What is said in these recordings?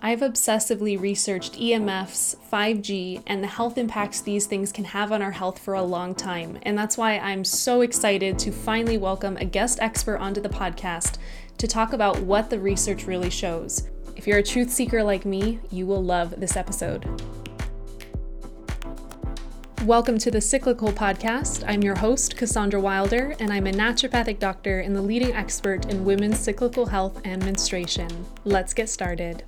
I've obsessively researched EMFs, 5G, and the health impacts these things can have on our health for a long time. And that's why I'm so excited to finally welcome a guest expert onto the podcast to talk about what the research really shows. If you're a truth seeker like me, you will love this episode. Welcome to the Cyclical Podcast. I'm your host, Cassandra Wilder, and I'm a naturopathic doctor and the leading expert in women's cyclical health and menstruation. Let's get started.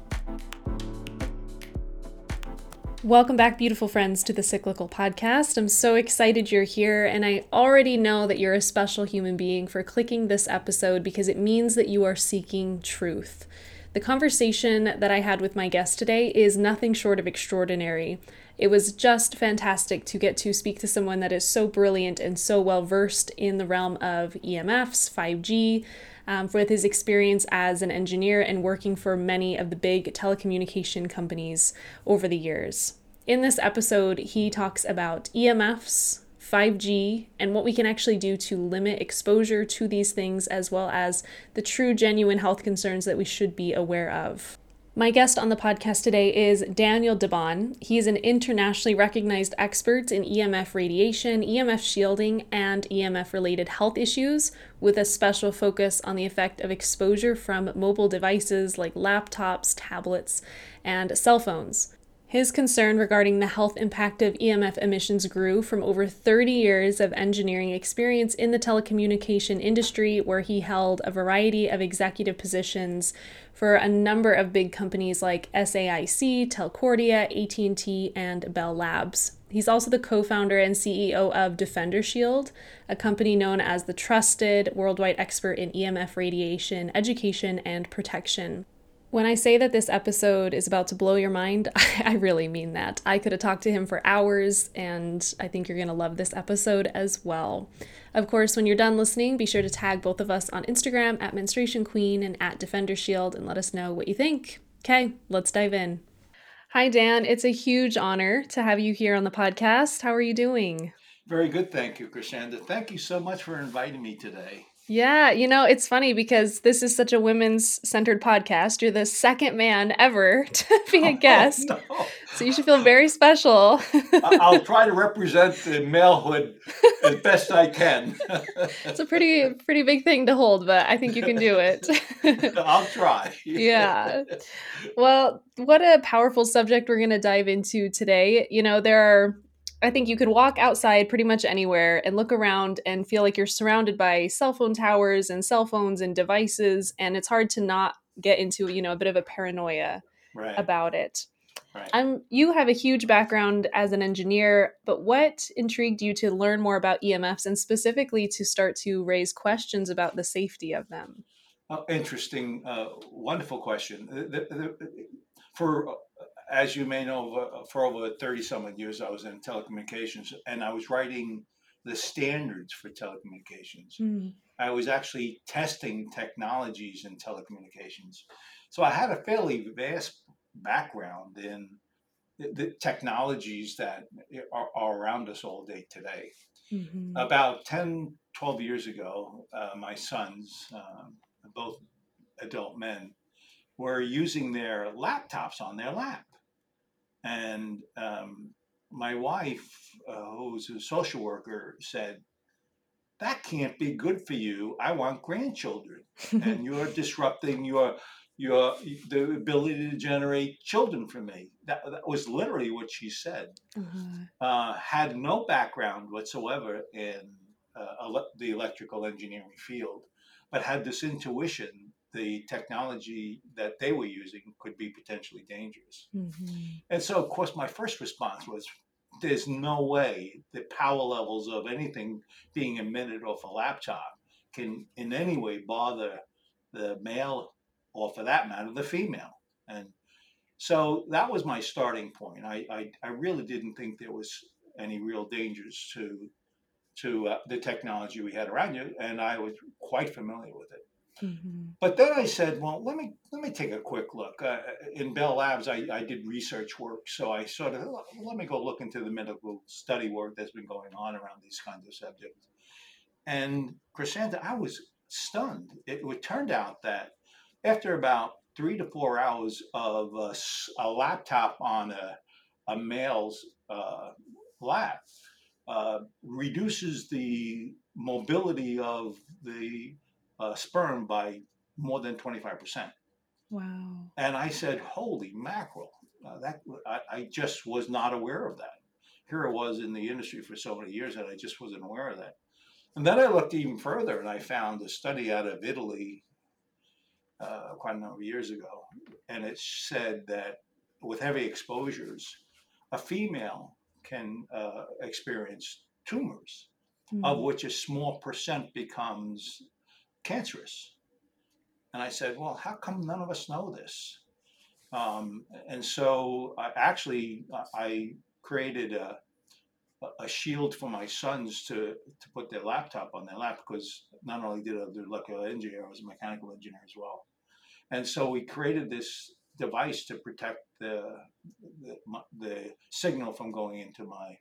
Welcome back, beautiful friends, to the Cyclical Podcast. I'm so excited you're here, and I already know that you're a special human being for clicking this episode because it means that you are seeking truth. The conversation that I had with my guest today is nothing short of extraordinary. It was just fantastic to get to speak to someone that is so brilliant and so well versed in the realm of EMFs, 5G, um, with his experience as an engineer and working for many of the big telecommunication companies over the years. In this episode, he talks about EMFs, 5G, and what we can actually do to limit exposure to these things, as well as the true, genuine health concerns that we should be aware of. My guest on the podcast today is Daniel DeBaun. He is an internationally recognized expert in EMF radiation, EMF shielding, and EMF related health issues, with a special focus on the effect of exposure from mobile devices like laptops, tablets, and cell phones. His concern regarding the health impact of EMF emissions grew from over 30 years of engineering experience in the telecommunication industry, where he held a variety of executive positions for a number of big companies like SAIC, Telcordia, AT&T, and Bell Labs. He's also the co-founder and CEO of Defender Shield, a company known as the trusted worldwide expert in EMF radiation education and protection. When I say that this episode is about to blow your mind, I really mean that. I could have talked to him for hours, and I think you're going to love this episode as well. Of course, when you're done listening, be sure to tag both of us on Instagram at Menstruation Queen and at Defender Shield and let us know what you think. Okay, let's dive in. Hi, Dan. It's a huge honor to have you here on the podcast. How are you doing? Very good, thank you, Cassandra. Thank you so much for inviting me today. Yeah, you know, it's funny because this is such a women's centered podcast. You're the second man ever to be a oh, guest. Oh, no. So you should feel very special. I'll try to represent the malehood as best I can. it's a pretty pretty big thing to hold, but I think you can do it. I'll try. yeah. Well, what a powerful subject we're going to dive into today. You know, there are I think you could walk outside pretty much anywhere and look around and feel like you're surrounded by cell phone towers and cell phones and devices, and it's hard to not get into you know a bit of a paranoia right. about it. Right. Um, you have a huge background as an engineer, but what intrigued you to learn more about EMFs and specifically to start to raise questions about the safety of them? Oh, interesting, uh, wonderful question. The, the, the, for as you may know, uh, for over 30 some years, I was in telecommunications and I was writing the standards for telecommunications. Mm. I was actually testing technologies in telecommunications. So I had a fairly vast background in the, the technologies that are, are, around us all day today. Mm-hmm. About 10, 12 years ago, uh, my sons, um, both adult men, were using their laptops on their lap. And um, my wife, uh, who's a social worker, said, That can't be good for you. I want grandchildren. and you're disrupting your your the ability to generate children for me. That, that was literally what she said. Uh-huh. Uh, had no background whatsoever in uh, ele- the electrical engineering field, but had this intuition the technology that they were using could be potentially dangerous. Mm-hmm. And so, of course, my first response was there's no way the power levels of anything being emitted off a laptop can in any way bother the male or, for that matter, the female. And so that was my starting point. I, I, I really didn't think there was any real dangers to to uh, the technology we had around you, and I was quite familiar with it. Mm-hmm. But then I said, well, let me let me take a quick look. Uh, in Bell Labs, I, I did research work, so I sort of let me go look into the medical study work that's been going on around these kinds of subjects. And Cassandra, I was stunned. It, it turned out that after about three to four hours of a, a laptop on a, a male's uh, lap uh, reduces the mobility of the uh, sperm by more than 25%. Wow. And I said, holy mackerel. Uh, that I, I, just was not aware of that. Here I was in the industry for so many years and I just wasn't aware of that. And then I looked even further and I found a study out of Italy uh, quite a number of years ago. And it said that with heavy exposures, a female can uh, experience tumors, mm-hmm. of which a small percent becomes cancerous. And I said, well, how come none of us know this? Um, and so I actually I created a, a shield for my sons to, to put their laptop on their lap because not only did I do electrical engineer, I was a mechanical engineer as well. And so we created this device to protect the the, the signal from going into my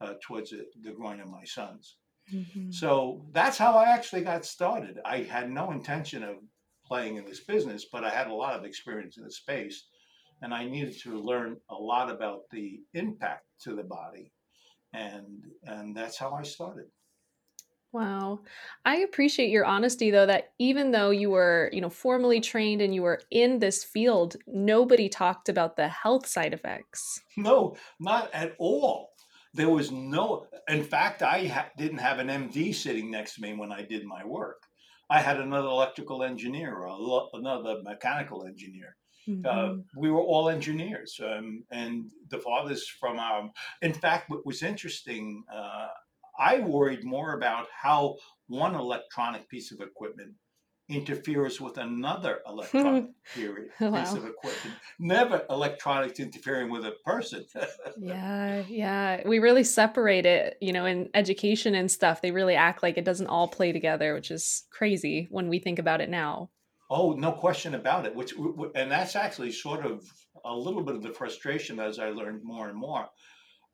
uh, towards the, the groin of my sons. Mm-hmm. So that's how I actually got started. I had no intention of playing in this business, but I had a lot of experience in the space, and I needed to learn a lot about the impact to the body, and and that's how I started. Wow. I appreciate your honesty though that even though you were, you know, formally trained and you were in this field, nobody talked about the health side effects. No, not at all. There was no in fact I ha- didn't have an MD sitting next to me when I did my work. I had another electrical engineer or another mechanical engineer. Mm-hmm. Uh, we were all engineers, um, and the fathers from our. In fact, what was interesting, uh, I worried more about how one electronic piece of equipment interferes with another electronic period, wow. piece of equipment. Never electronics interfering with a person. yeah, yeah. We really separate it, you know, in education and stuff. They really act like it doesn't all play together, which is crazy when we think about it now. Oh, no question about it. Which and that's actually sort of a little bit of the frustration as I learned more and more.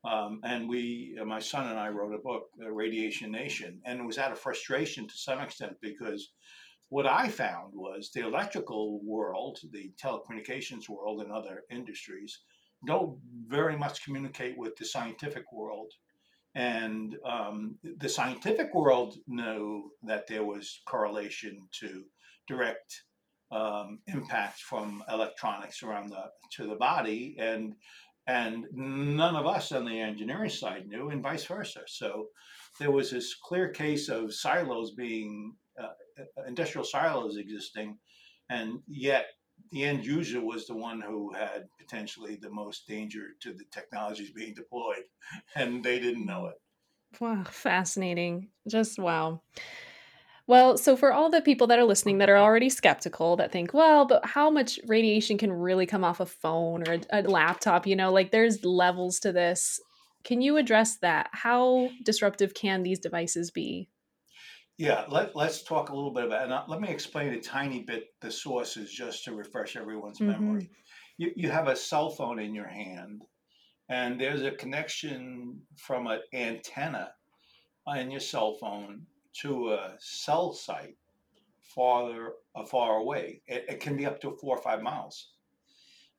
Um, and we, my son and I wrote a book, Radiation Nation, and it was out of frustration to some extent because what I found was the electrical world, the telecommunications world, and other industries don't very much communicate with the scientific world. And um, the scientific world knew that there was correlation to direct um, impact from electronics around the to the body, and and none of us on the engineering side knew, and vice versa. So there was this clear case of silos being Uh, industrial silos existing, and yet the end user was the one who had potentially the most danger to the technologies being deployed, and they didn't know it. Wow, fascinating! Just wow. Well, so for all the people that are listening that are already skeptical, that think, well, but how much radiation can really come off a phone or a, a laptop? You know, like there's levels to this. Can you address that? How disruptive can these devices be? Yeah, let, let's talk a little bit about and let me explain a tiny bit the sources just to refresh everyone's mm-hmm. memory. You, you have a cell phone in your hand, and there's a connection from an antenna on your cell phone to a cell site farther uh, far away. It, it, can be up to four or five miles.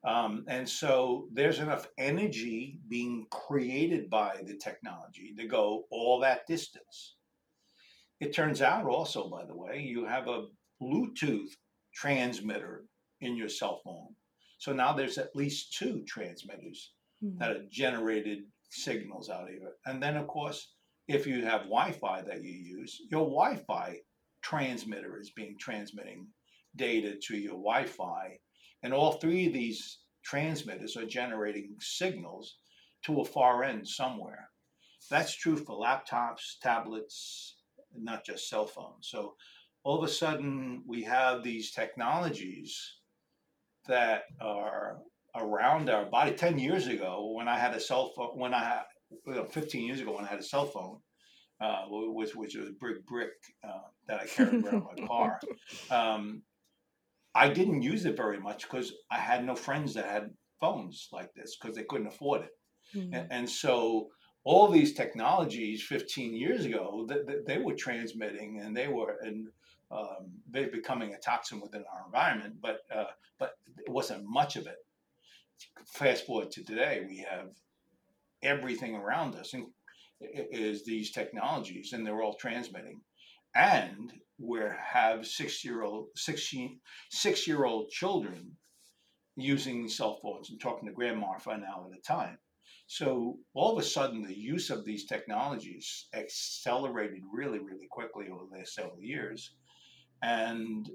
Um, and so there's enough energy being created by the technology to go all that distance. It turns out also, by the way, you have a Bluetooth transmitter in your cell phone. So now there's at least two transmitters mm-hmm. that have generated signals out of it. And then, of course, if you have Wi-Fi that you use, your Wi-Fi transmitter is being transmitting data to your Wi-Fi, and all three of these transmitters are generating signals to a far end somewhere. That's true for laptops, tablets, not just cell phones. So all of a sudden, we have these technologies that are around our body. Ten years ago, when I had a cell phone, when I you know, 15 years ago when I had a cell phone, uh, which, which was a brick brick uh, that I carried around my car. Um, I didn't use it very much because I had no friends that had phones like this because they couldn't afford it. Mm-hmm. And, and, so all these technologies 15 years ago, they, they were transmitting and they were and um, they're becoming a toxin within our environment, but uh, but it wasn't much of it. Fast forward to today, we have everything around us and is these technologies, and they're all transmitting, and we have six year old six, six year old children using cell phones and talking to grandma for an hour at a time. So all of a sudden, the use of these technologies accelerated really, really quickly over the last several years. And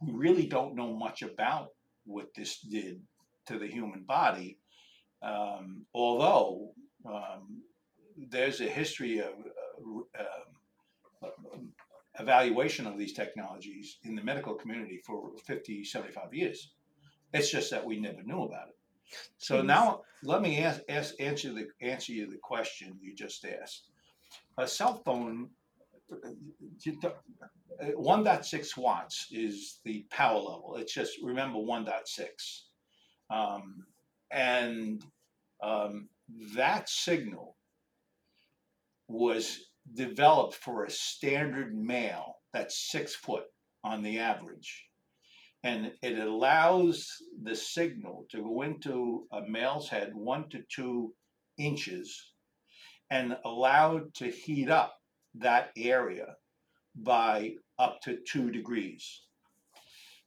we really don't know much about what this did to the human body, um, although um, there's a history of uh, um, evaluation of these technologies in the medical community for 50, 75 years. It's just that we never knew about it. So Jeez. now let me ask, ask, answer the answer you the question you just asked. A cell phone, uh, 1.6 watts is the power level. It's just remember 1.6, um, and um, that signal was developed for a standard male that's six foot on the average and it allows the signal to go into a male's head one to two inches and allowed to heat up that area by up to two degrees.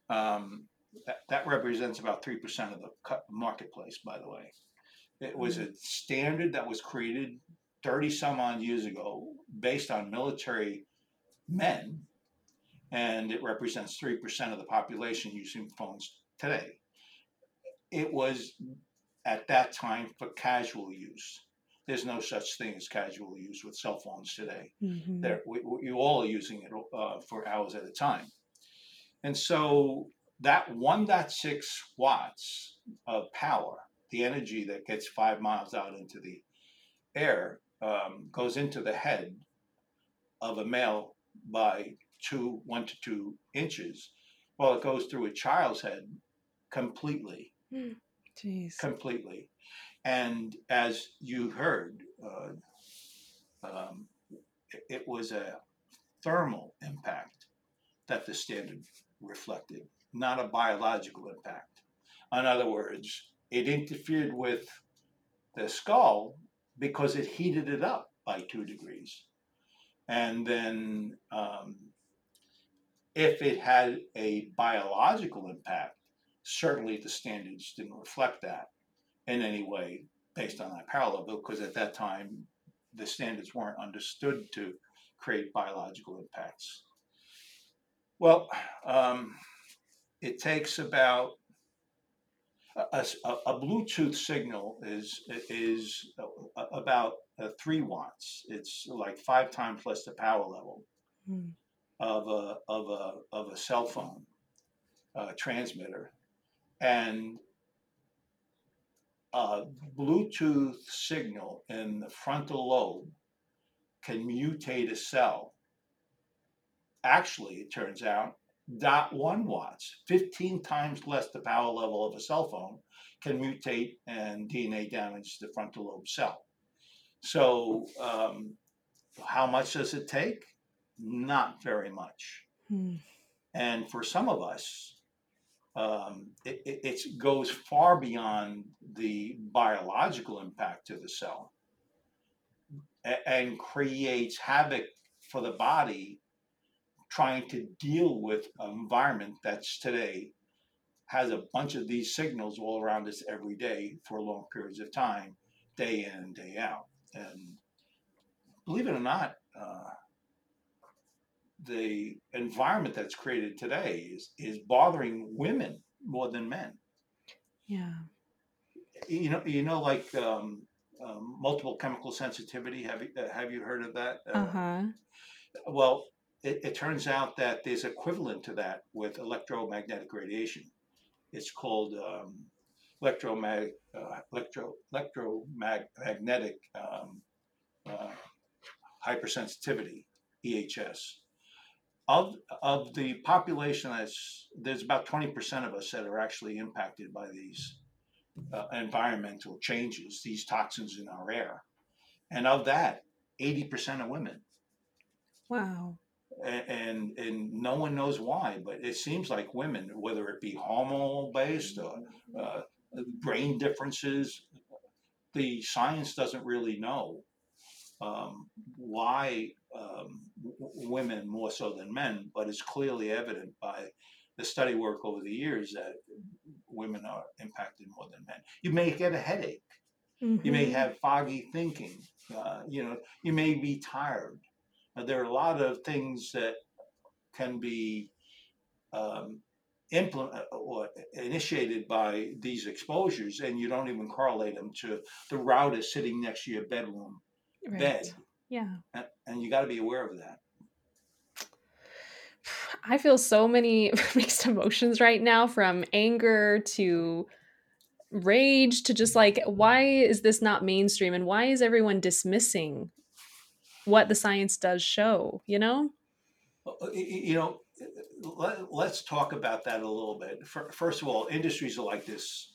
Um, that, that, represents about 3% of the marketplace, by the way. It was a standard that was created 30 some odd years ago based on military men and it represents 3% of the population using phones today. It was at that time for casual use. There's no such thing as casual use with cell phones today. Mm-hmm. There, we, we, all are using it uh, for hours at a time. And so that 1.6 watts of power, the energy that gets five miles out into the air, um, goes into the head of a male by two, one to two inches. Well, it goes through a child's head completely. Hmm. Jeez. Completely. And as you heard, uh, um, it was a thermal impact that the standard reflected, not a biological impact. In other words, it interfered with the skull because it heated it up by two degrees. And then um, if it had a biological impact, certainly the standards didn't reflect that in any way based on that parallel because at that time the standards weren't understood to create biological impacts. Well, um, it takes about a, a, a, Bluetooth signal is is about uh, three watts. It's like five times less the power level. Mm of a of a of a cell phone uh, transmitter, and a Bluetooth signal in the frontal lobe can mutate a cell. Actually, it turns out, dot one watts, 15 times less the power level of a cell phone, can mutate and DNA damage the frontal lobe cell. So, um, how much does it take? Not very much. Hmm. And for some of us, um, it, it, it, goes far beyond the biological impact to the cell and, and creates havoc for the body trying to deal with an environment that's today has a bunch of these signals all around us every day for long periods of time, day in and day out. And believe it or not, uh, the environment that's created today is is bothering women more than men. Yeah. You know, you know, like um, um, multiple chemical sensitivity. Have you uh, have you heard of that? Uh huh. Well, it, it, turns out that there's equivalent to that with electromagnetic radiation. It's called um, electromag uh, electro electromagnetic um, uh, hypersensitivity (EHS) of of the population that's there's about 20% of us that are actually impacted by these uh, environmental changes these toxins in our air and of that 80% of women wow a- and and no one knows why. But it seems like women, whether it be hormonal based or uh, brain differences, the science doesn't really know um, why um, w- women more so than men, but it's clearly evident by the study work over the years that women are impacted more than men. You may get a headache. You may Mhm. have foggy thinking. Uh, you know, you may be tired. Uh, there are a lot of things that can be um, implement or initiated by these exposures, and you don't even correlate them to the router sitting next to your bedroom Right. bed, Yeah. and, and you got to be aware of that. I feel so many mixed emotions right now from anger to rage to just like, why is this not mainstream and why is everyone dismissing what the science does show, you know? Oh, oh, y- y- You know, let, let's talk about that a little bit. First of all, industries are like this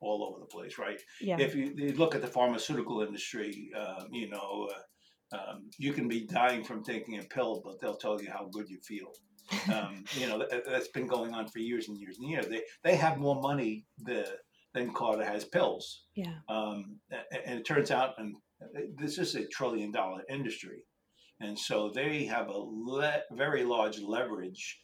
all over the place, right? Yeah. if you, you look at the pharmaceutical industry, um, you know, uh, um, you can be dying from taking a pill, but they'll tell you how good you feel. Um, you know, that, that's been going on for years and years and years. They they have more money the, than Carter has pills, yeah. um, and it turns out, and this is a trillion dollar industry, and so they have a le- very large leverage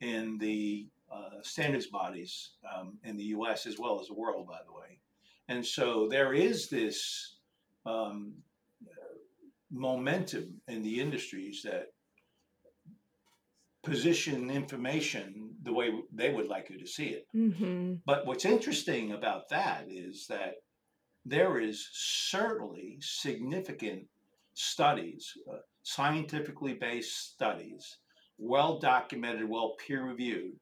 in the uh, standards bodies um, in the U.S. as well as the world, by the way. And so there is this um, momentum in the industries that position information the way they would like you to see it. hmm But what's interesting about that is that there is certainly significant studies, uh, scientifically based studies, well documented, well peer reviewed,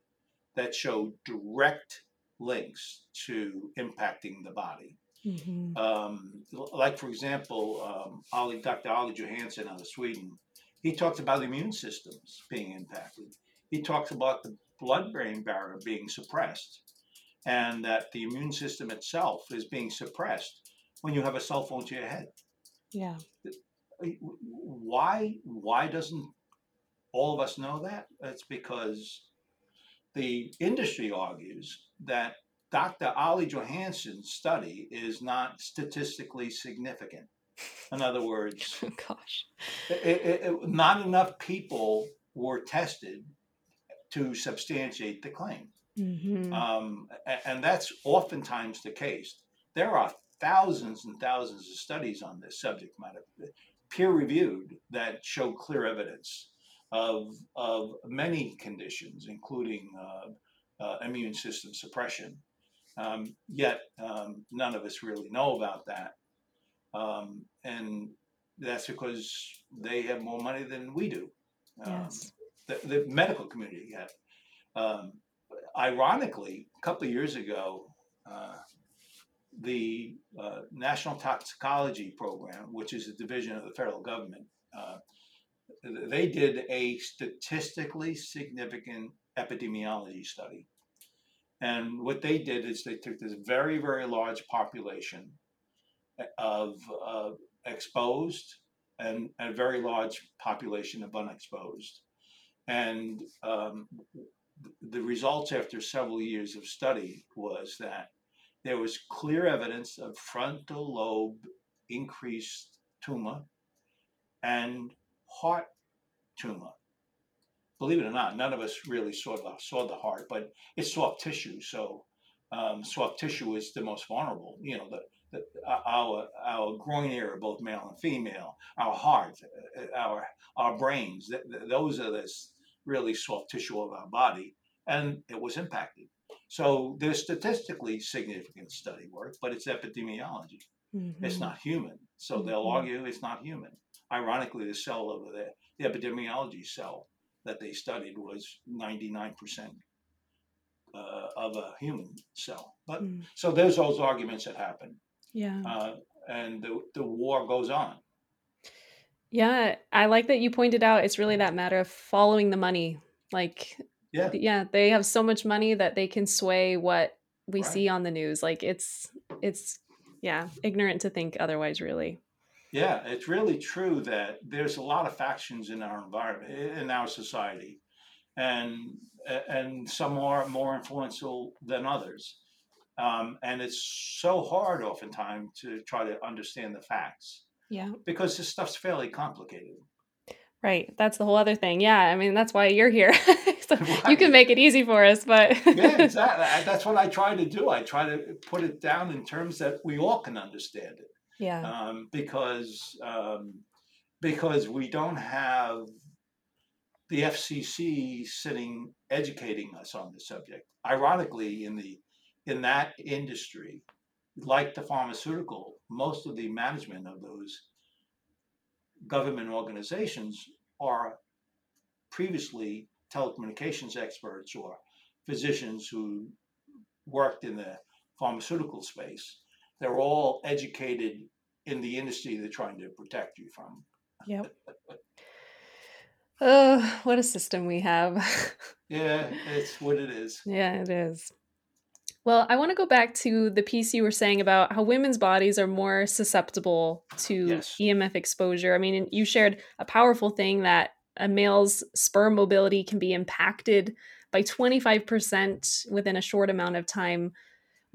that show direct links to impacting the body. hmm Um, like, for example, um, Olle, Dr. Olle Johansson out of Sweden, he talks about immune systems being impacted. He talks about the blood brain barrier being suppressed and that the immune system itself is being suppressed when you have a cell phone to your head. Yeah. Why, why doesn't all of us know that? It's because the industry argues that Dr. Olle Johansson's study is not statistically significant. In other words, Oh, gosh. it, it, it- not enough people were tested to substantiate the claim. hmm Um, and that's oftentimes the case. There are thousands and thousands of studies on this subject matter, peer reviewed, that show clear evidence of, of many conditions, including uh, uh, immune system suppression. Um, yet um, none of us really know about that. Um, and that's because they have more money than we do. Um, Yes. the, the medical community had. Um, ironically, a couple of years ago, uh, the uh, National Toxicology Program, which is a division of the federal government, uh, they did a statistically significant epidemiology study. And what they did is they took this very, very large population of uh, exposed and a very large population of unexposed. And um, the results after several years of study was that there was clear evidence of frontal lobe increased tumor and heart tumor. Believe it or not, none of us really saw the, saw the heart, but it's soft tissue. So um, soft tissue is the most vulnerable. You know, the, the, our our groin area, both male and female, our heart, uh, our our brains. Th- th- those are the really soft tissue of our body, and it was impacted. So there's statistically significant study work, but it's epidemiology. It's Mhm. not human. So they'll Mhm. argue it's not human. Ironically, the cell over there, the epidemiology cell that they studied was 99% uh, of a human cell. But Mm. so there's those arguments that happen, Yeah. uh, and the, the war goes on. Yeah, I like that you pointed out it's really that matter of following the money. Like, Yeah. yeah, they have so much money that they can sway what we Right. see on the news. Like, it's, it's, yeah, ignorant to think otherwise, really. Yeah, it's really true that there's a lot of factions in our environment, in our society, and and some are more influential than others. Um, and it's so hard oftentimes to try to understand the facts. Yeah. Because this stuff's fairly complicated. Right. That's the whole other thing. Yeah. I mean, that's why you're here. so right. You can make it easy for us, but. yeah, exactly. That's what I try to do. I try to put it down in terms that we all can understand it. Yeah. Um, because um, because we don't have the FCC sitting educating us on the subject. Ironically, in the in that industry, like the pharmaceutical, most of the management of those government organizations are previously telecommunications experts or physicians who worked in the pharmaceutical space. They're all educated in the industry they're trying to protect you from. Yep. Oh, what a system we have. yeah, it's what it is. Yeah, it is. Well, I want to go back to the piece you were saying about how women's bodies are more susceptible to yes. EMF exposure. I mean, you shared a powerful thing that a male's sperm mobility can be impacted by 25% within a short amount of time.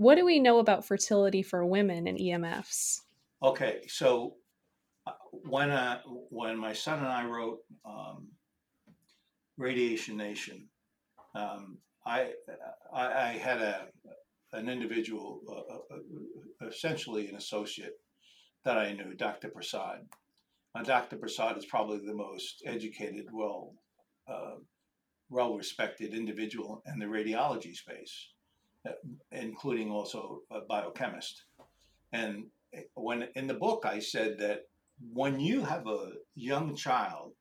What do we know about fertility for women and EMFs? Okay, so uh, when uh, when my son and I wrote um, Radiation Nation, um, I, I, I had a an individual, uh, uh, essentially an associate that I knew, Dr. Prasad. Uh, Dr. Prasad is probably the most educated, well, uh, well-respected individual in the radiology space, including also a biochemist. And when in the book I said that when you have a young child,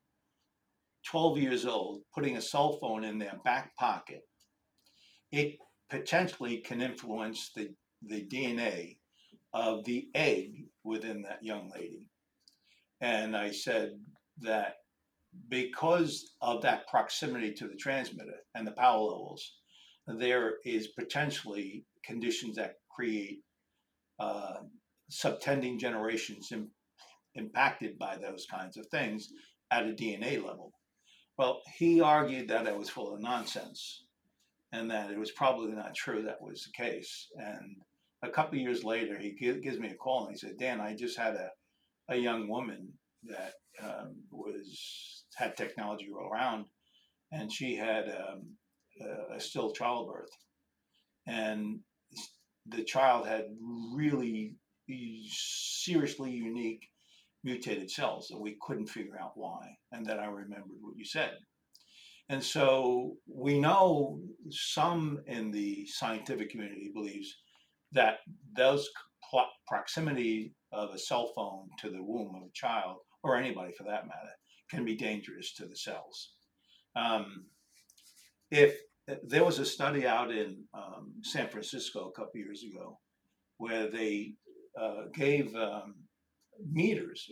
12 years old, putting a cell phone in their back pocket, it potentially can influence the, the DNA of the egg within that young lady. And I said that because of that proximity to the transmitter and the power levels, there is potentially conditions that create uh, subtending generations impacted by those kinds of things at a DNA level. Well, he argued that it was full of nonsense and that it was probably not true that was the case. And a couple years later, he gives me a call and he said, Dan, I just had a, a young woman that um, was had technology roll around, and she had um, a, a still childbirth, and the child had really seriously unique mutated cells that we couldn't figure out why, and then I remembered what you said. And so we know some in the scientific community believes that those proximity of a cell phone to the womb of a child, or anybody for that matter, can be dangerous to the cells. Um, if there was a study out in um, San Francisco a couple years ago where they uh, gave um, meters,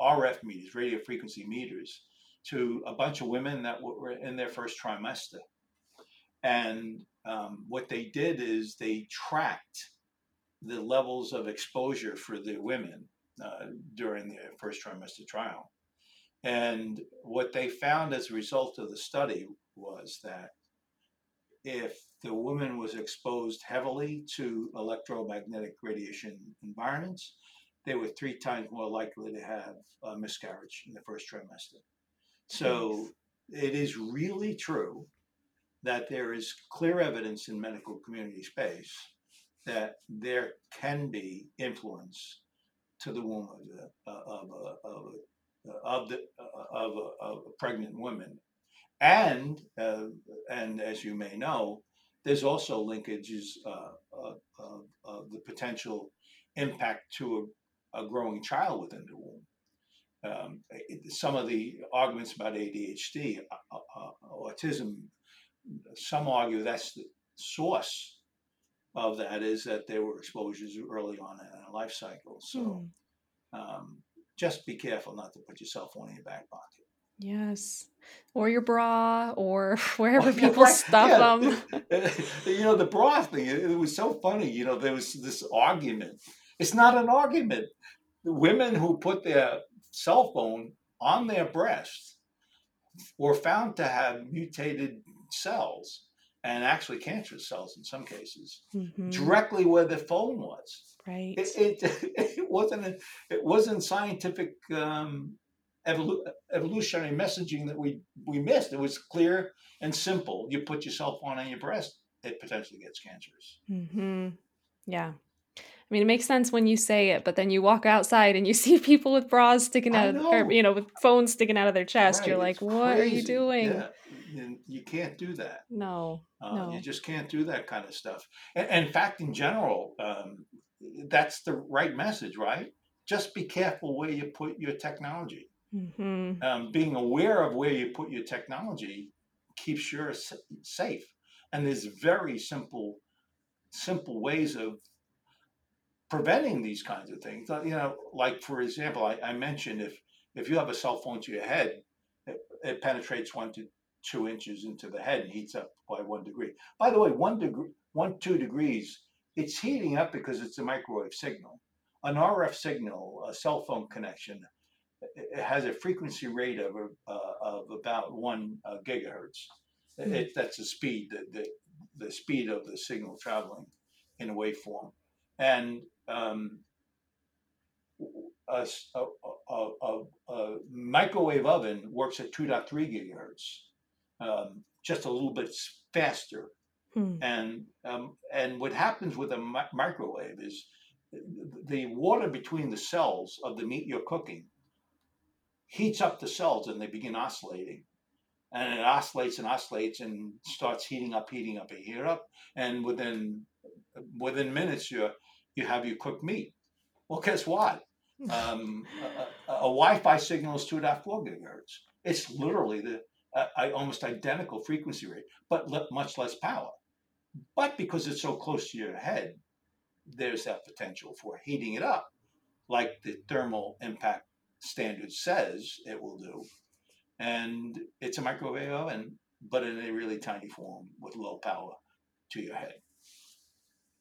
RF meters, radio frequency meters, to a bunch of women that were in their first trimester. And um, what they did is they tracked the levels of exposure for the women uh, during their first trimester trial. And what they found as a result of the study was that if the woman was exposed heavily to electromagnetic radiation environments, they were three times more likely to have a miscarriage in the first trimester. So it is really true that there is clear evidence in medical community space that there can be influence to the womb of, the, uh, of, a, of, a, of, the, uh, of, a, of a pregnant woman. And, uh, and as you may know, there's also linkages uh, of, of, of, the potential impact to a, a growing child within the womb um, some of the arguments about ADHD, uh, uh, uh, autism, some argue that's the source of that is that there were exposures early on in a life cycle. So mm. um, just be careful not to put your cell phone in your back pocket. Yes. Or your bra or wherever oh, people right. stuff yeah. them. you know, the bra thing, it was so funny. You know, there was this argument. It's not an argument the women who put their cell phone on their breast were found to have mutated cells and actually cancerous cells in some cases Mhm. directly where the phone was Right. it, it, it wasn't a, it wasn't scientific um, evolu- evolutionary messaging that we we missed. It was clear and simple. You put yourself cell phone on your breast, it potentially gets cancerous. hmm Yeah. I mean, it makes sense when you say it, but then you walk outside and you see people with bras sticking out, or you know, with phones sticking out of their chest. You're like, it's what are you doing? Yeah, you, you can't do that. No. Uh, No. You just can't do that kind of stuff. And, and in fact, in general, um, that's the right message, right? Just be careful where you put your technology. Hmm um, being aware of where you put your technology keeps you safe. And there's very simple, simple ways of preventing these kinds of things. Uh, You know, like for example, I, I mentioned if if you have a cell phone to your head, it, it penetrates one to two inches into the head and heats up by one degree. By the way, one degree, one two degrees, it's heating up because it's a microwave signal. An RF signal, a cell phone connection, it has a frequency rate of uh, of about one uh, gigahertz. It, Hmm. it- that's the speed, the, the the speed of the signal traveling in a waveform, and um, a, a- a- a- a microwave oven works at 2.3 gigahertz, um, just a little bit faster. Hmm. And um, and what happens with a mi- microwave is the water between the cells of the meat you're cooking heats up the cells and they begin oscillating. And it oscillates and oscillates and starts heating up, heating up, and heating up. And within within minutes, you you have your cooked meat. Well, guess what? Um, a, a, a Wi-Fi signal is two and a half, four gigahertz. It's literally the uh, I- almost identical frequency rate, but le- much less power. But because it's so close to your head, there's that potential for heating it up, like the thermal impact standard says it will do. And it's a microwave oven, but in a really tiny form with low power to your head.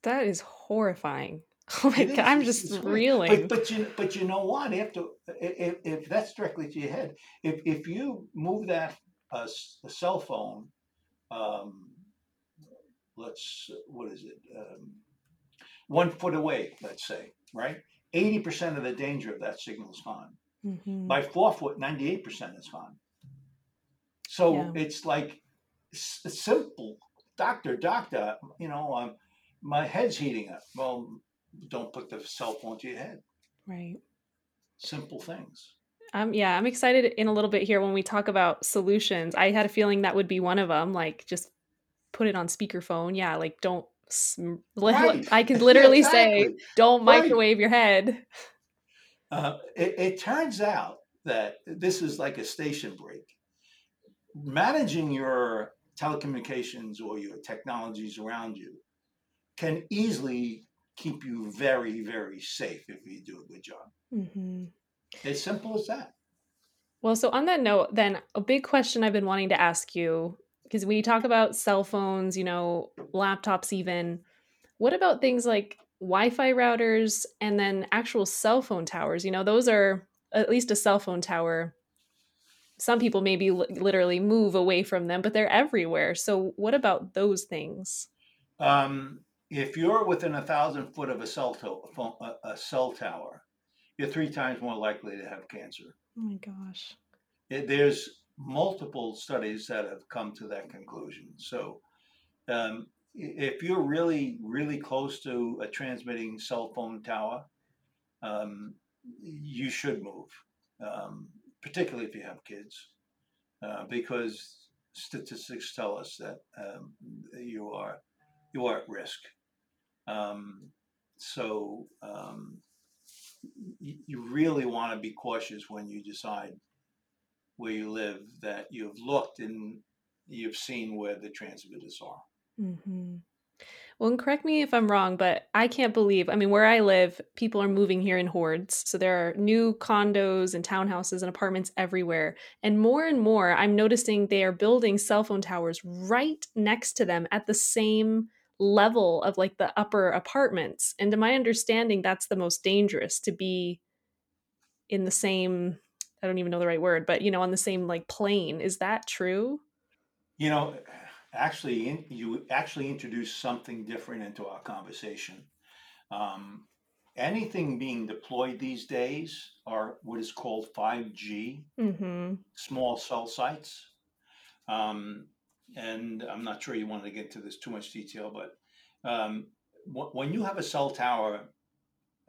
That is horrifying. Oh my god, I'm just reeling. But, but you but you know what? After if, if that's directly to your head, if if you move that uh, cell phone, um, let's what is it, um, one foot away, let's say, right? Eighty percent of the danger of that signal is gone. Mhm. By four foot, ninety-eight percent is gone. So Yeah. it's like s- simple, doctor, doctor. You know, um, my head's heating up. Well, don't put the cell phone to your head. Right. Simple things. Um, yeah, I'm excited in a little bit here when we talk about solutions. I had a feeling that would be one of them. Like, just put it on speakerphone. Yeah, like don't. sm- Right. I can literally say, Exactly. don't Right. microwave your head. Uh, it, it turns out that this is like a station break. Managing your telecommunications or your technologies around you can easily keep you very, very safe if you do a good job. hmm As simple as that. Well, so on that note, then a big question I've been wanting to ask you because when you talk about cell phones, you know, laptops, even, what about things like Wi Fi routers and then actual cell phone towers? You know, those are at least a cell phone tower. Some people maybe li- literally move away from them, but they're everywhere. So, what about those things? Um, if you're within a thousand foot of a cell, to- phone, a, a cell tower, you're three times more likely to have cancer. Oh my gosh. it, there's multiple studies that have come to that conclusion. So, um, i- if you're really, really close to a transmitting cell phone tower, um, you should move, um, particularly if you have kids, uh, because statistics tell us that um, you are you are at risk. Um, so um, you really want to be cautious when you decide where you live that you've looked and you've seen where the transmitters are. Hmm Well, and correct me if I'm wrong, but I can't believe, I mean, where I live, people are moving here in hordes. So there are new condos and townhouses and apartments everywhere. And more and more, I'm noticing they are building cell phone towers right next to them at the same level of like the upper apartments. And to my understanding, that's the most dangerous to be in the same I don't even know the right word, but you know, on the same like plane. Is that true? You know, actually, in, you actually introduce something different into our conversation. Um, anything being deployed these days are what is called 5G, Mm-hmm. small cell sites. Um, and I'm not sure you wanted to get into this too much detail, but um, wh- when you have a cell tower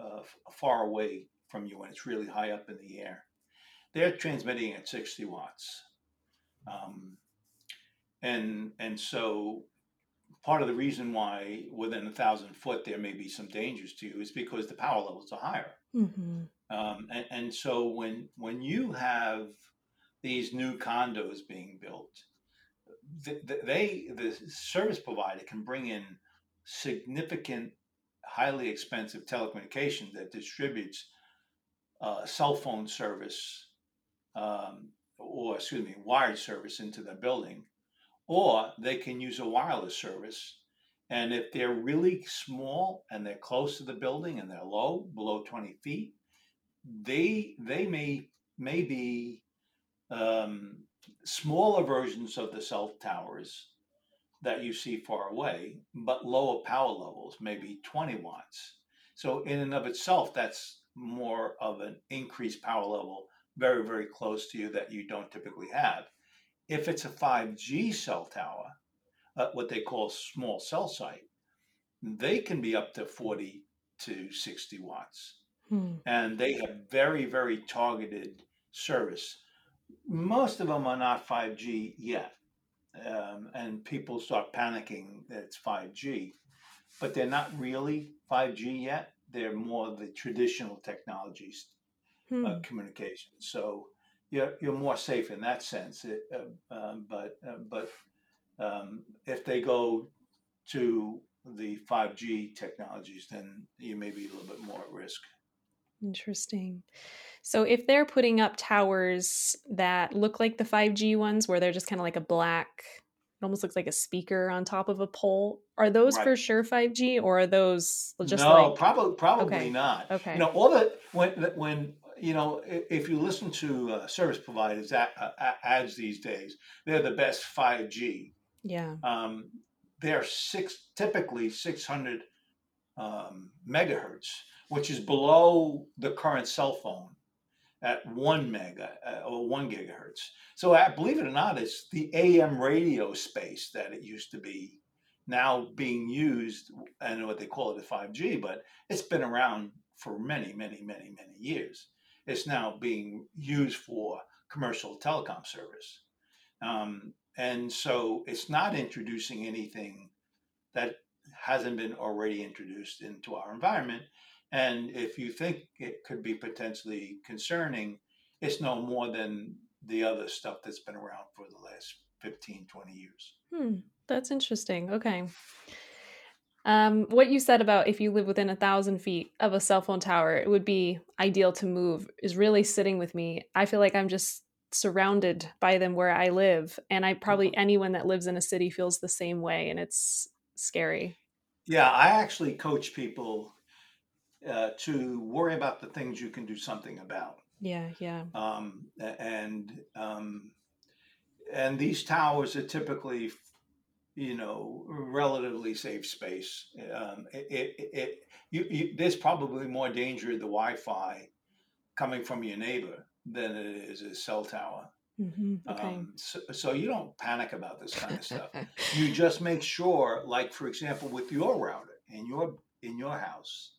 uh, f- far away from you and it's really high up in the air, they're transmitting at 60 watts. Um, and and so part of the reason why within a thousand foot there may be some dangers to you is because the power levels are higher. Mm-hmm. Um, and, and so when when you have these new condos being built, th- th- they the service provider can bring in significant, highly expensive telecommunications that distributes uh, cell phone service um, or excuse me wired service into the building, or they can use a wireless service. And if they're really small and they're close to the building and they're low, below 20 feet, they they may may be um, smaller versions of the cell towers that you see far away, but lower power levels, maybe 20 watts. So in and of itself, that's more of an increased power level, very very close to you that you don't typically have. If it's a 5G cell tower, uh, what they call small cell site, they can be up to 40 to 60 watts Hmm. and they have very very targeted service most of them are not 5g yet um, and people start panicking that it's 5g but they're not really 5g yet they're more the traditional technologies Hmm. uh, communication so you're, you're more safe in that sense It, uh, um, but uh, but um, if they go to the 5g technologies then you may be a little bit more at risk Interesting. So if they're putting up towers that look like the 5G ones where they're just kind of like a black it almost looks like a speaker on top of a pole, are those for sure 5G or are those just no, like probably probably Okay. not. okay. You know, all the when when you know if you listen to uh, service providers uh, ads these days, they're the best five G. yeah. Um, they're six typically six hundred um, megahertz, which is below the current cell phone at one mega uh, or one gigahertz. So uh, believe it or not, it's the AM radio space that it used to be now being used and what they call it a 5G, but it's been around for many, many, many, many years. It's now being used for commercial telecom service. Um, and so it's not introducing anything that hasn't been already introduced into our environment. And if you think it could be potentially concerning, it's no more than the other stuff that's been around for the last 15, 20 years. Hmm. That's interesting. Okay. Um, what you said about if you live within a thousand feet of a cell phone tower, it would be ideal to move is really sitting with me. I feel like I'm just surrounded by them where I live. And I probably anyone that lives in a city feels the same way. And it's scary. Yeah, I actually coach people uh, to worry about the things you can do something about. Yeah. Yeah. Um, and um, and these towers are typically, you know, relatively safe space. Um, it, it, it you, you, there's probably more danger of the Wi-Fi coming from your neighbor than it is a cell tower. hmm Okay. Um, so, so you don't panic about this kind of stuff. You just make sure, like for example, with your router in your in your house,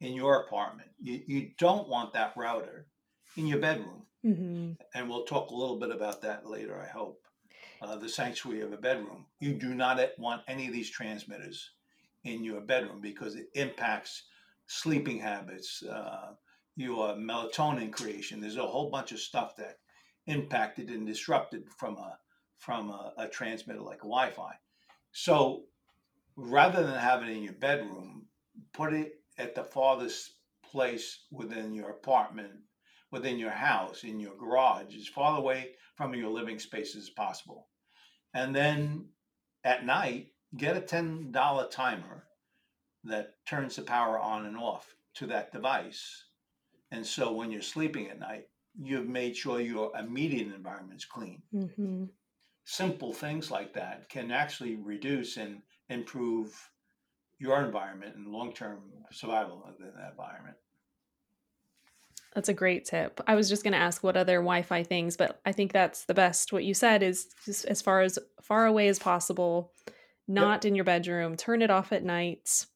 in your apartment, you, you don't want that router in your bedroom hmm and we'll talk a little bit about that later, I hope. Uh, the sanctuary of a bedroom. You do not want any of these transmitters in your bedroom because it impacts sleeping habits, uh, your melatonin creation. There's a whole bunch of stuff that impacted and disrupted from a from a, a transmitter like Wi-Fi. So rather than have it in your bedroom, put it at the farthest place within your apartment within your house, in your garage, as far away from your living space as possible. And then at night, get a $10 timer that turns the power on and off to that device. And so when you're sleeping at night, you've made sure your immediate environment's clean. Mm-hmm. Simple things like that can actually reduce and improve your environment and long-term survival in that environment. That's a great tip. I was just going to ask what other Wi-Fi things, but I think that's the best. What you said is just as far as far away as possible, not in your bedroom. Turn it off at night.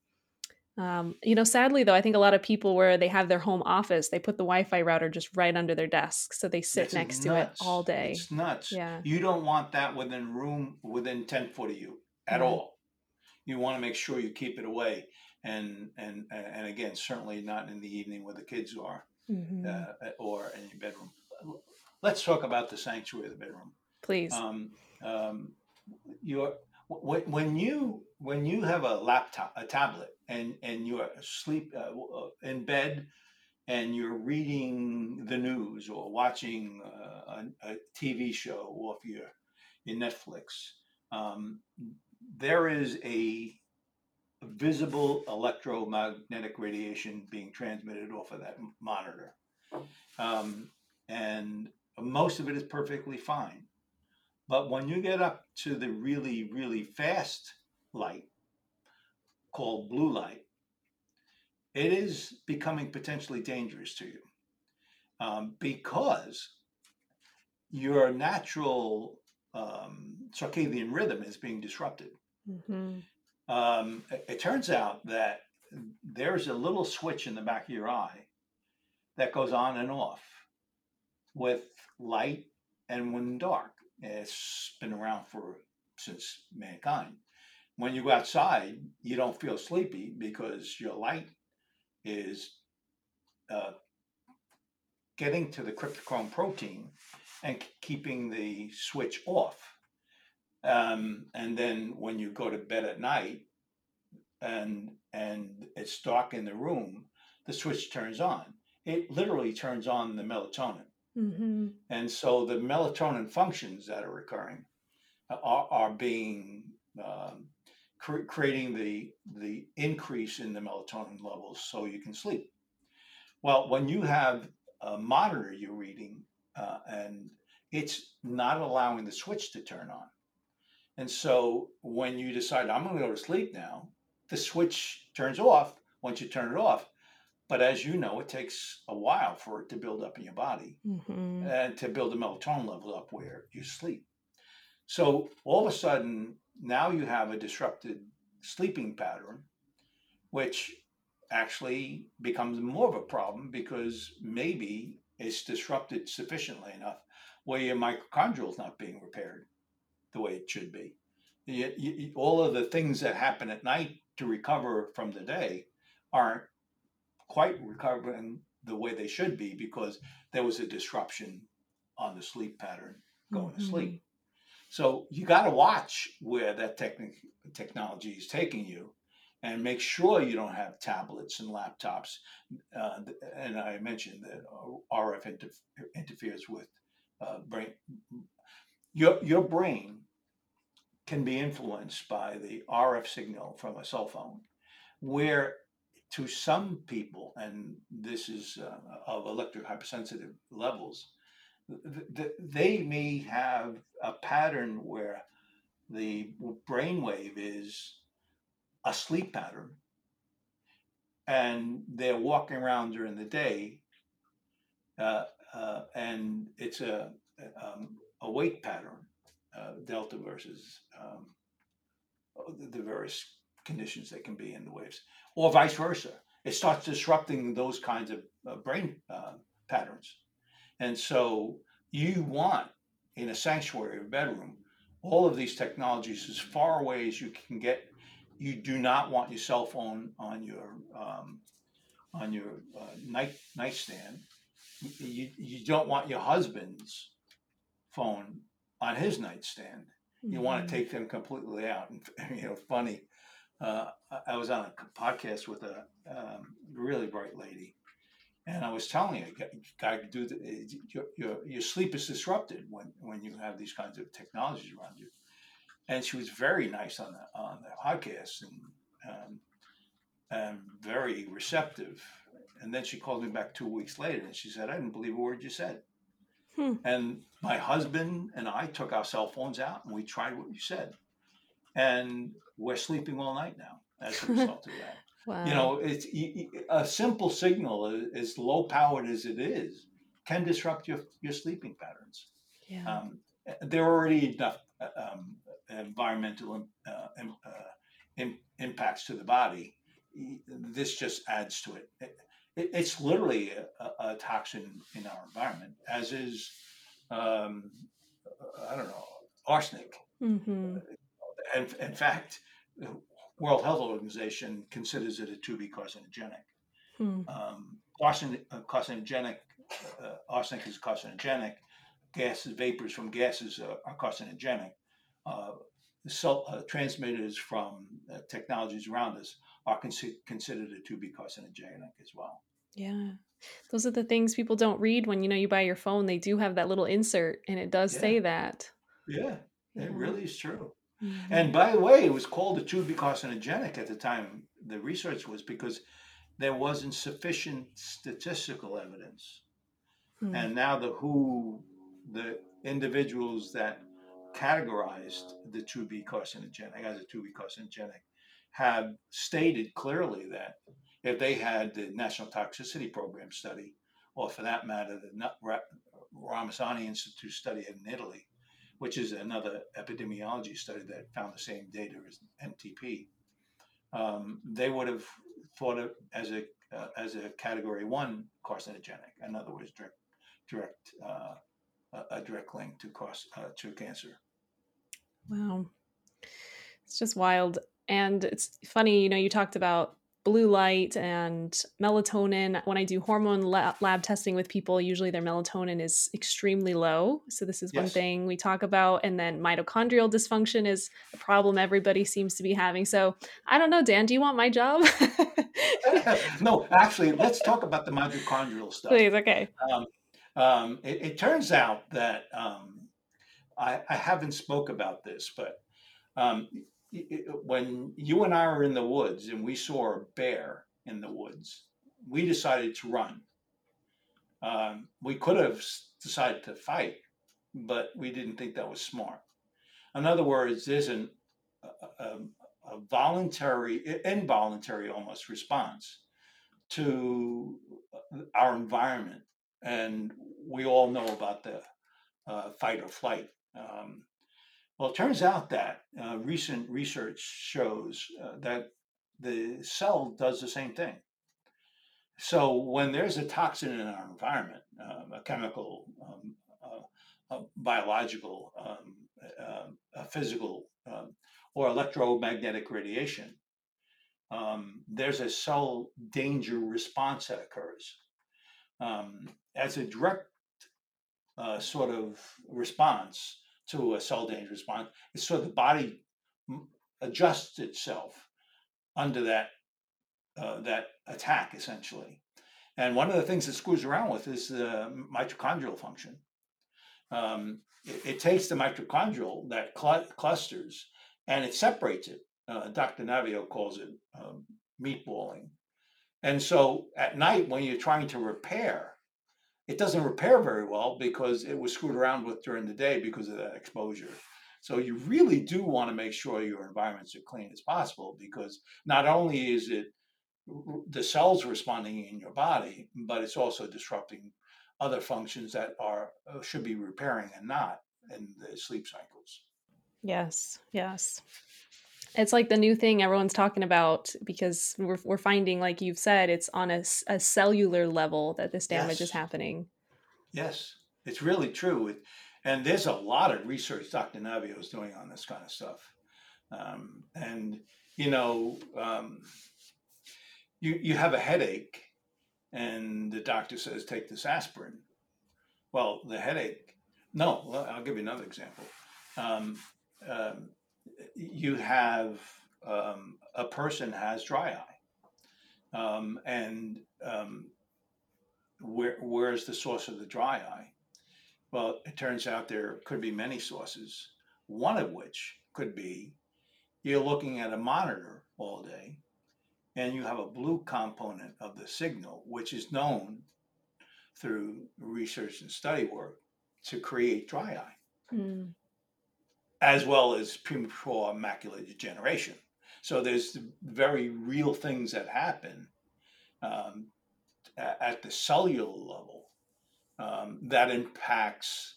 Um, you know, sadly though, I think a lot of people where they have their home office, they put the Wi-Fi router just right under their desk, so they sit It's next to it all day. It's nuts. Yeah. You don't want that within room within ten foot of you at Mhm. all. You want to make sure you keep it away, and and and again, certainly not in the evening where the kids are, Mhm. uh, or in your bedroom. Let's talk about the sanctuary of the bedroom. Please. Um, um, your when, when you when you have a laptop, a tablet, and and you're asleep uh, uh, in bed, and you're reading the news or watching uh, a, a TV show off your your Netflix, um, there is a visible electromagnetic radiation being transmitted off of that monitor, um, and most of it is perfectly fine. But when you get up to the really, really fast light called blue light, it is becoming potentially dangerous to you um, because your natural um, circadian rhythm is being disrupted. Mhm. Um, it, it turns out that there's a little switch in the back of your eye that goes on and off with light and when dark. It's been around for since mankind. When you go outside, you don't feel sleepy because your light is uh, getting to the cryptochrome protein and keeping the switch off. Um, and then when you go to bed at night and and it's dark in the room, the switch turns on. It literally turns on the melatonin. Mhm. And so the melatonin functions that are occurring are, are being um, cre- creating the the increase in the melatonin levels so you can sleep. Well, when you have a monitor you're reading uh, and it's not allowing the switch to turn on. And so when you decide I'm going to go to sleep now, the switch turns off once you turn it off. But as you know, it takes a while for it to build up in your body Mhm. and to build the melatonin level up where you sleep. So all of a sudden, now you have a disrupted sleeping pattern, which actually becomes more of a problem because maybe it's disrupted sufficiently enough where your mitochondrial is not being repaired the way it should be. You- you- all of the things that happen at night to recover from the day aren't quite recovering the way they should be because there was a disruption on the sleep pattern going to sleep. So you got to watch where that technic technology is taking you, and make sure you don't have tablets and laptops. Uh, and I mentioned that uh, RF inter- interferes with uh, brain. Your your brain can be influenced by the RF signal from a cell phone, where to some people, and this is uh, of electric hypersensitive levels, th- th- they may have a pattern where the brainwave is a sleep pattern and they're walking around during the day uh, uh, and it's a, um, a wake pattern uh, delta versus um, the- the various conditions that can be in the waves or vice versa it starts disrupting those kinds of uh, brain uh, patterns and so you want in a sanctuary or bedroom all of these technologies as far away as you can get. You do not want your cell phone on your um, on your uh, night nightstand. You, you don't want your husband's phone on his nightstand. You want to take them completely out. And you know, funny. Uh, I- I was on a podcast with a um, really bright lady, and I was telling her, "You got to do the, your, your your sleep is disrupted when when you have these kinds of technologies around you." And she was very nice on the on the podcast and um, and very receptive. And then she called me back two weeks later and she said, I didn't believe a word you said. Hmm. And my husband and I took our cell phones out and we tried what you said. And we're sleeping all night now as a result of that. Wow. You know, it's a simple signal, as low powered as it is, can disrupt your, your sleeping patterns. yeah. Um, there are already enough uh, um, environmental uh, im- uh, impacts to the body. This just adds to it. It- it- it's literally a, a, toxin in our environment, as is, um, I don't know, arsenic. hmm And in fact, the World Health Organization considers it a to be carcinogenic. Hmm. Um, arsenic, uh, carcinogenic, uh, arsenic is carcinogenic. Gases, vapors from gases are, are carcinogenic. Uh, so, uh, transmitters from uh, technologies around us are consi- considered a to be carcinogenic as well. Yeah. Those are the things people don't read when you know you buy your phone. They do have that little insert and it does Yeah. say that. Yeah, Yeah. it really is true. Mhm. And by the way, it was called a to be carcinogenic at the time the research was because there wasn't sufficient statistical evidence. Hmm. And now the WHO, the individuals that categorized the to be carcinogenic as a to be carcinogenic, have stated clearly that if they had the National Toxicity Program study, or for that matter, the Ramazzini Institute study in Italy, which is another epidemiology study that found the same data as NTP, um, they would have thought it as a uh, as a category one carcinogenic. In other words, direct direct uh, a, a direct link to cause uh, to cancer. Wow. It's just wild. And it's funny, you know, you talked about blue light and melatonin. When I do hormone lab testing with people, usually their melatonin is extremely low. So, this is one thing we talk about. And then mitochondrial dysfunction is a problem everybody seems to be having. So, I don't know, Dan, do you want my job? no, actually, let's talk about the mitochondrial stuff. Please, okay. Um, um, it, it turns out that um, I, I haven't spoke about this, but um, when you and I were in the woods and we saw a bear in the woods, we decided to run. Um, we could have decided to fight, but we didn't think that was smart. In other words, there's an, a, a, voluntary, involuntary almost response to our environment and we all know about the uh, fight or flight. Um, well, it turns out that uh, recent research shows uh, that the cell does the same thing. So when there's a toxin in our environment, um, a chemical, um, uh, a biological, um, um, a physical, um, or electromagnetic radiation, um, there's a cell danger response that occurs as a direct uh, sort of response to a cell danger response. So the body adjusts itself under that uh, that attack essentially. And one of the things it screws around with is the mitochondrial function. Um, it, it takes the mitochondrial that cl- clusters and it separates it. Uh, Dr. Naviaux calls it um, meatballing. And so at night, when you're trying to repair, it doesn't repair very well because it was screwed around with during the day because of that exposure. So you really do want to make sure your environments are clean as possible because not only is it the cells responding in your body, but it's also disrupting other functions that are uh, should be repairing and not in the sleep cycles. Yes, yes. It's like the new thing everyone's talking about because we're, we're finding, like you've said, it's on a cellular level that this damage is happening. Yes, it's really true. It, and there's a lot of research Dr. Naviaux is doing on this kind of stuff. Um, and, you know, um, you, you have a headache and the doctor says, take this aspirin. Well, the headache, no, I'll give you another example. Um, um, you have um, a person has dry eye. Um, and um, where where's the source of the dry eye? Well, it turns out there could be many sources. One of which could be you're looking at a monitor all day, and you have a blue component of the signal, which is known through research and study work to create dry eye, Mm. As well as premature macular degeneration. So there's very real things that happen um, at the cellular level um, that impacts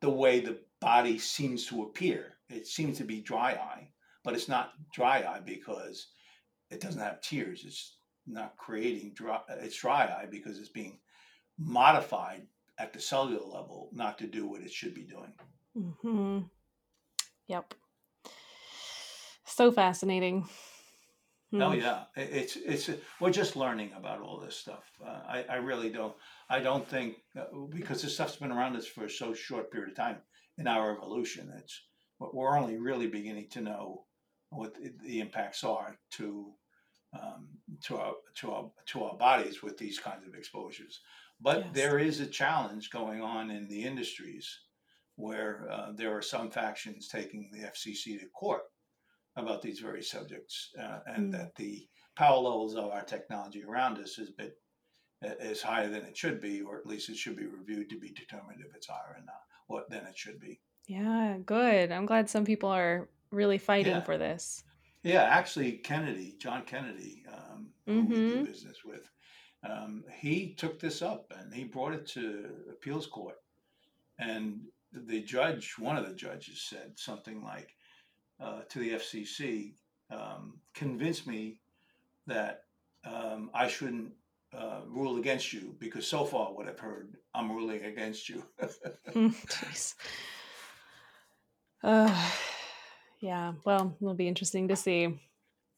the way the body seems to appear. It seems to be dry eye, but it's not dry eye because it doesn't have tears. It's not creating dry. It's dry eye because it's being modified at the cellular level not to do what it should be doing. hmm Yep. So fascinating. Oh Hmm. yeah, it's it's we're just learning about all this stuff. Uh, I I really don't I don't think uh, because this stuff's been around us for so short period of time in our evolution. It's we're only really beginning to know what the, the impacts are to um, to our to our to our bodies with these kinds of exposures. But Yes. there is a challenge going on in the industries where uh, there are some factions taking the FCC to court about these very subjects, uh, and Mm. that the power levels of our technology around us is bit is higher than it should be, or at least it should be reviewed to be determined if it's higher or not, what than it should be. Yeah, good. I'm glad some people are really fighting Yeah. for this. Yeah, actually, Kennedy, John Kennedy, um, who we do hmm business with, um, he took this up and he brought it to appeals court, and the judge, one of the judges, said something like uh, to the FCC, um, "Convince me that um, I shouldn't uh, rule against you because so far what I've heard, I'm ruling against you." Jeez. Uh, yeah, well, it'll be interesting to see.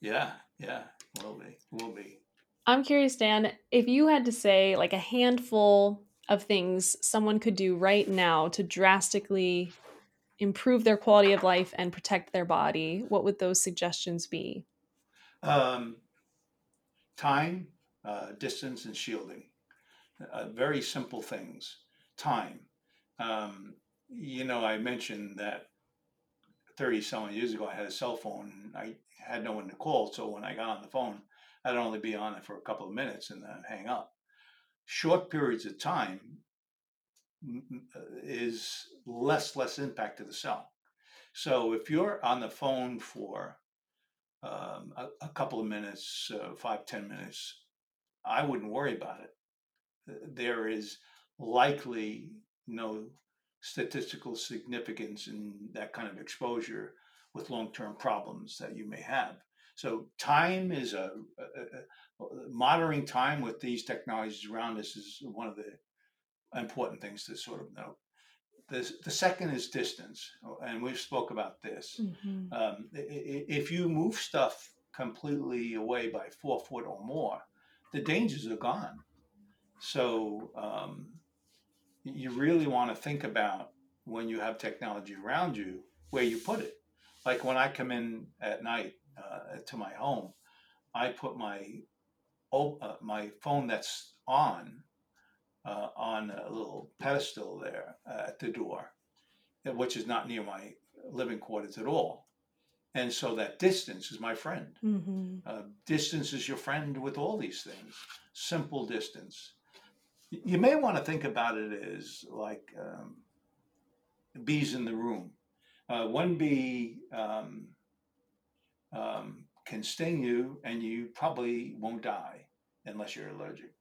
yeah, yeah, will be, will be. I'm curious, Dan, if you had to say like a handful of things someone could do right now to drastically improve their quality of life and protect their body, what would those suggestions be? Um, time, uh, distance, and shielding. Uh, very simple things. Time. Um, you know, I mentioned that 30 some years ago I had a cell phone and I had no one to call. So when I got on the phone, I'd only be on it for a couple of minutes and then hang up. Short periods of time uh, is less less impact to the cell. So if you're on the phone for um, a, a couple of minutes, uh, five ten minutes, I wouldn't worry about it. Uh, There is likely no statistical significance in that kind of exposure with long-term problems that you may have. So time is a, a, a- monitoring time with these technologies around us is one of the important things to sort of note. The, the second is distance, and we've spoke about this. Mhm. Um, if you move stuff completely away by four foot or more, the dangers are gone. So um, you really want to think about when you have technology around you where you put it. Like when I come in at night uh, to my home, I put my oh, uh, my phone that's on uh, on a little pedestal there uh, at the door, uh, which is not near my living quarters at all. And so that distance is my friend. Mhm. Uh, distance is your friend with all these things. Simple distance. You may want to think about it as like um, bees in the room. Uh, one bee um, um, can sting you, and you probably won't die unless you're allergic.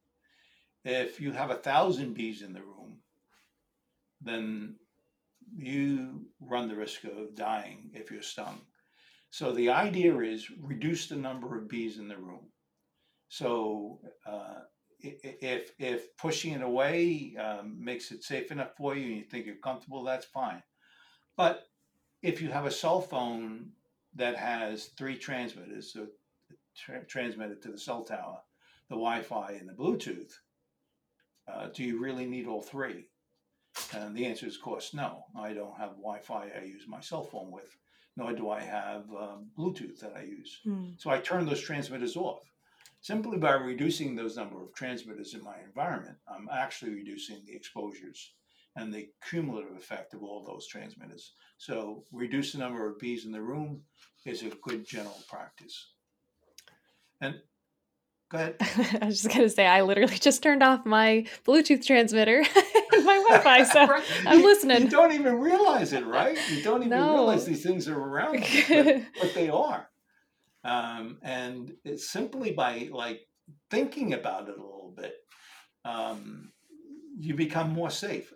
If you have a thousand bees in the room, then you run the risk of dying if you're stung. So the idea is reduce the number of bees in the room. So uh, if if pushing it away um, makes it safe enough for you and you think you're comfortable, that's fine. But if you have a cell phone that has three transmitters, so tra- transmitted to the cell tower, the Wi-Fi and the Bluetooth, uh, do you really need all three? And the answer is, of course, no. I don't have Wi-Fi I use my cell phone with, nor do I have um, Bluetooth that I use. Mm. So I turn those transmitters off. Simply by reducing those number of transmitters in my environment, I'm actually reducing the exposures and the cumulative effect of all those transmitters. So reduce the number of bees in the room is a good general practice. And Go ahead. I was just gonna say I literally just turned off my Bluetooth transmitter and my Wi-Fi, so Right. I'm listening. You don't even realize it, right? You don't even No. realize these things are around, you, but, but they are. Um, and it's simply by like thinking about it a little bit, um, you become more safe.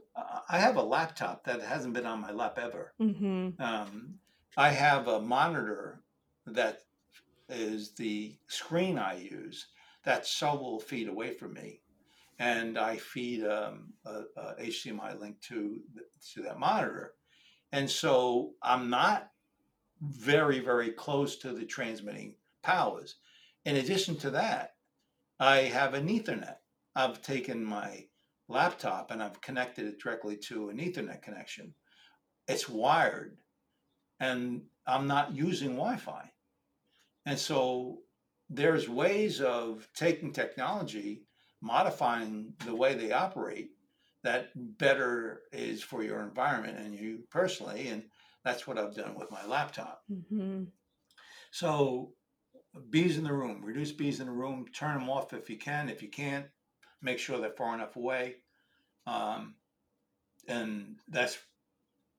I- have a laptop that hasn't been on my lap ever. hmm Um, I have a monitor that is the screen I use that's several feet away from me, and I feed um, a, a HDMI link to to that monitor, and so I'm not very very close to the transmitting powers. In addition to that, I have an Ethernet. I've taken my laptop and I've connected it directly to an Ethernet connection. It's wired and I'm not using Wi-Fi. And so there's ways of taking technology, modifying the way they operate that better is for your environment and you personally. And that's what I've done with my laptop. hmm So bees in the room, reduce bees in the room, turn them off if you can. If you can't, make sure they're far enough away. Um, and that's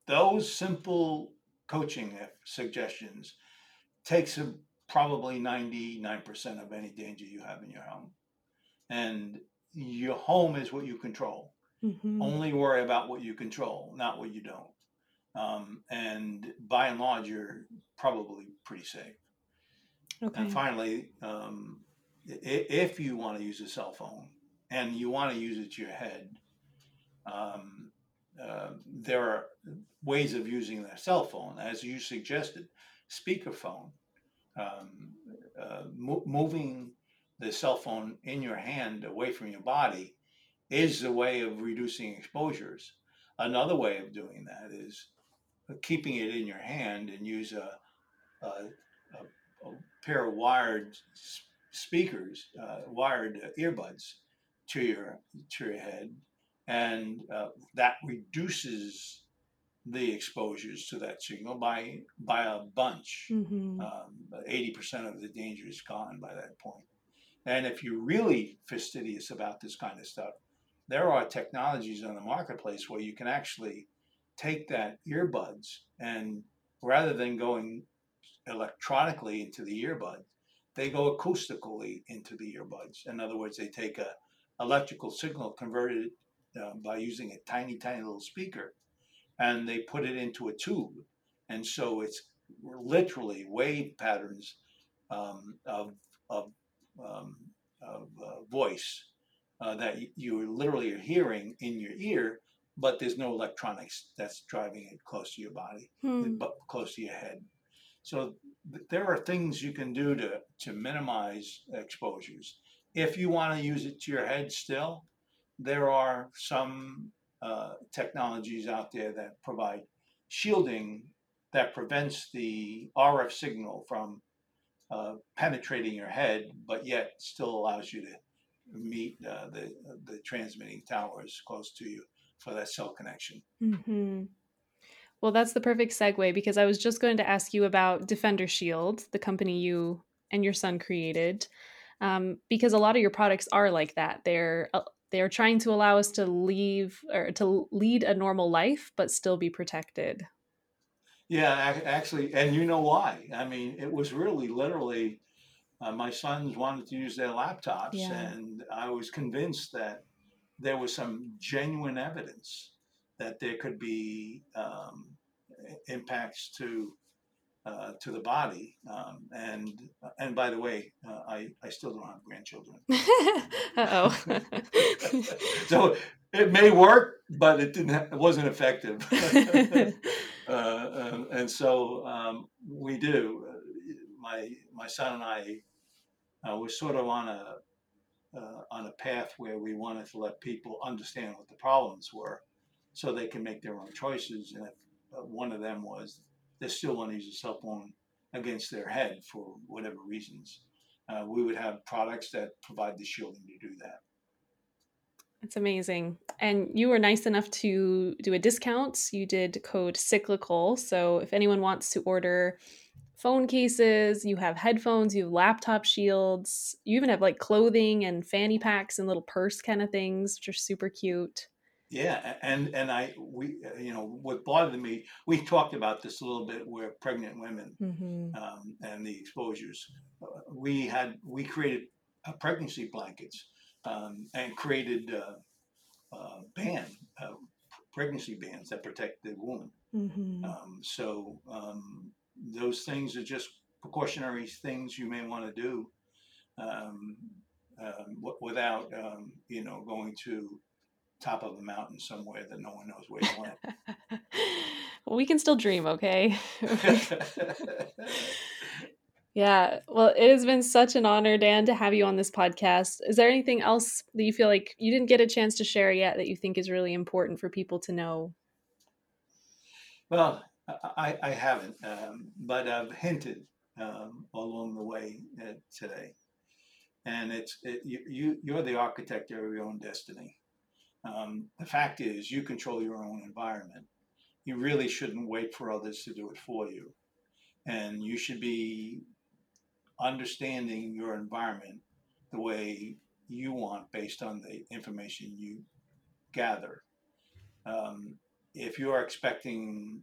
those simple coaching suggestions takes a, probably 99% of any danger you have in your home. And your home is what you control. hmm Only worry about what you control, not what you don't. Um, and by and large, you're probably pretty safe. Okay. And finally, um, if you want to use a cell phone and you want to use it to your head, um, uh, there are ways of using the cell phone, as you suggested, speakerphone. Um, uh, mo- moving the cell phone in your hand away from your body is a way of reducing exposures. Another way of doing that is keeping it in your hand and use a, a, a, a pair of wired speakers, uh, wired earbuds to your to your head, and uh, that reduces the exposures to that signal by by a bunch. hmm Um, Eighty percent of the danger is gone by that point. And if you're really fastidious about this kind of stuff, there are technologies on the marketplace where you can actually take that earbuds and rather than going electronically into the earbud, they go acoustically into the earbuds. In other words, they take a electrical signal converted uh, by using a tiny, tiny little speaker, and they put it into a tube, and so it's literally wave patterns um, of of, um, of uh, voice uh, that you literally are hearing in your ear, but there's no electronics that's driving it close to your body Hmm. but close to your head. So th- there are things you can do to to minimize exposures. If you want to use it to your head still, there are some uh, technologies out there that provide shielding that prevents the RF signal from uh, penetrating your head, but yet still allows you to meet uh, the the transmitting towers close to you for that cell connection. hmm Well, that's the perfect segue because I was just going to ask you about Defender Shield, the company you and your son created, um, because a lot of your products are like that. They're uh, they're trying to allow us to leave or to lead a normal life, but still be protected. Yeah, actually, and you know why? I mean, it was really literally uh, my sons wanted to use their laptops, Yeah. and I was convinced that there was some genuine evidence that there could be um, impacts to uh, to the body. Um, and and by the way, uh, I I still don't have grandchildren, uh oh. so it may work, but it didn't. Ha- it wasn't effective. uh, and, and so um, we do. Uh, My my son and I uh, were sort of on a uh, on a path where we wanted to let people understand what the problems were, so they can make their own choices. And if uh, one of them was they still want to use a cell phone against their head for whatever reasons, uh, we would have products that provide the shielding to do that. It's amazing. And you were nice enough to do a discount. You did code cyclical. So if anyone wants to order phone cases, you have headphones, you have laptop shields, you even have like clothing and fanny packs and little purse kind of things, which are super cute. Yeah, and and I we uh, you know what bothered me. We talked about this a little bit where pregnant women Mm-hmm. um, and the exposures. Uh, we had we created uh, pregnancy blankets um, and created uh, uh, band uh, pregnancy bands that protect the woman. Mm-hmm. Um, so um, those things are just precautionary things you may want to do um, um, w- without um, you know going to top of a mountain somewhere that no one knows where you went. well, we can still dream, okay? yeah. Well, it has been such an honor, Dan, to have you on this podcast. Is there anything else that you feel like you didn't get a chance to share yet that you think is really important for people to know? well, I, I haven't, um, but I've hinted um, along the way uh, today, and it's it, you, you you're the architect of your own destiny. Um, the fact is, you control your own environment. You really shouldn't wait for others to do it for you. And you should be understanding your environment the way you want based on the information you gather. Um, if you are expecting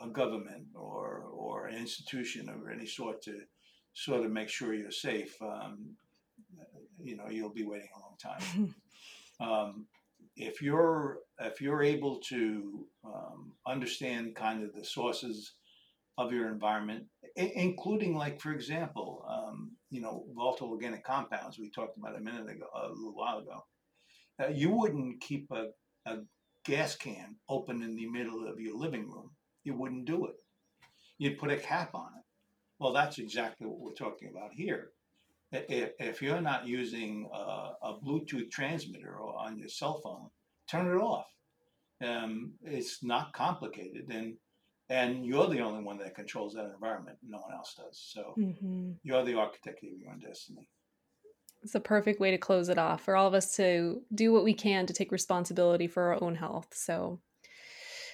a government or, or an institution of any sort to sort of make sure you're safe, um, you know, you'll be waiting a long time. Um, if you're if you're able to um, understand kind of the sources of your environment, I- including like for example, um, you know, volatile organic compounds we talked about a minute ago, a little while ago. Uh, you wouldn't keep a, a gas can open in the middle of your living room. You wouldn't do it. You'd put a cap on it. Well, that's exactly what we're talking about here. If, if you're not using a, a Bluetooth transmitter or on your cell phone, turn it off. Um, it's not complicated, and and you're the only one that controls that environment. No one else does. So mm-hmm. you're the architect of your own destiny. It's a perfect way to close it off for all of us to do what we can to take responsibility for our own health. So,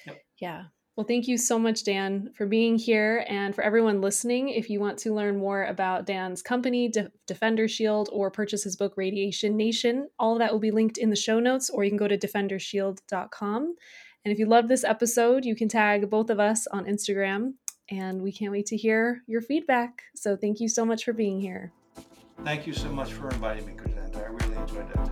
Yep. yeah. Well, thank you so much, Dan, for being here. And for everyone listening, if you want to learn more about Dan's company, De- Defender Shield, or purchase his book, Radiation Nation, all of that will be linked in the show notes, or you can go to defendershield.com. And if you love this episode, you can tag both of us on Instagram. And we can't wait to hear your feedback. So, thank you so much for being here. Thank you so much for inviting me, Cassandra. I really enjoyed that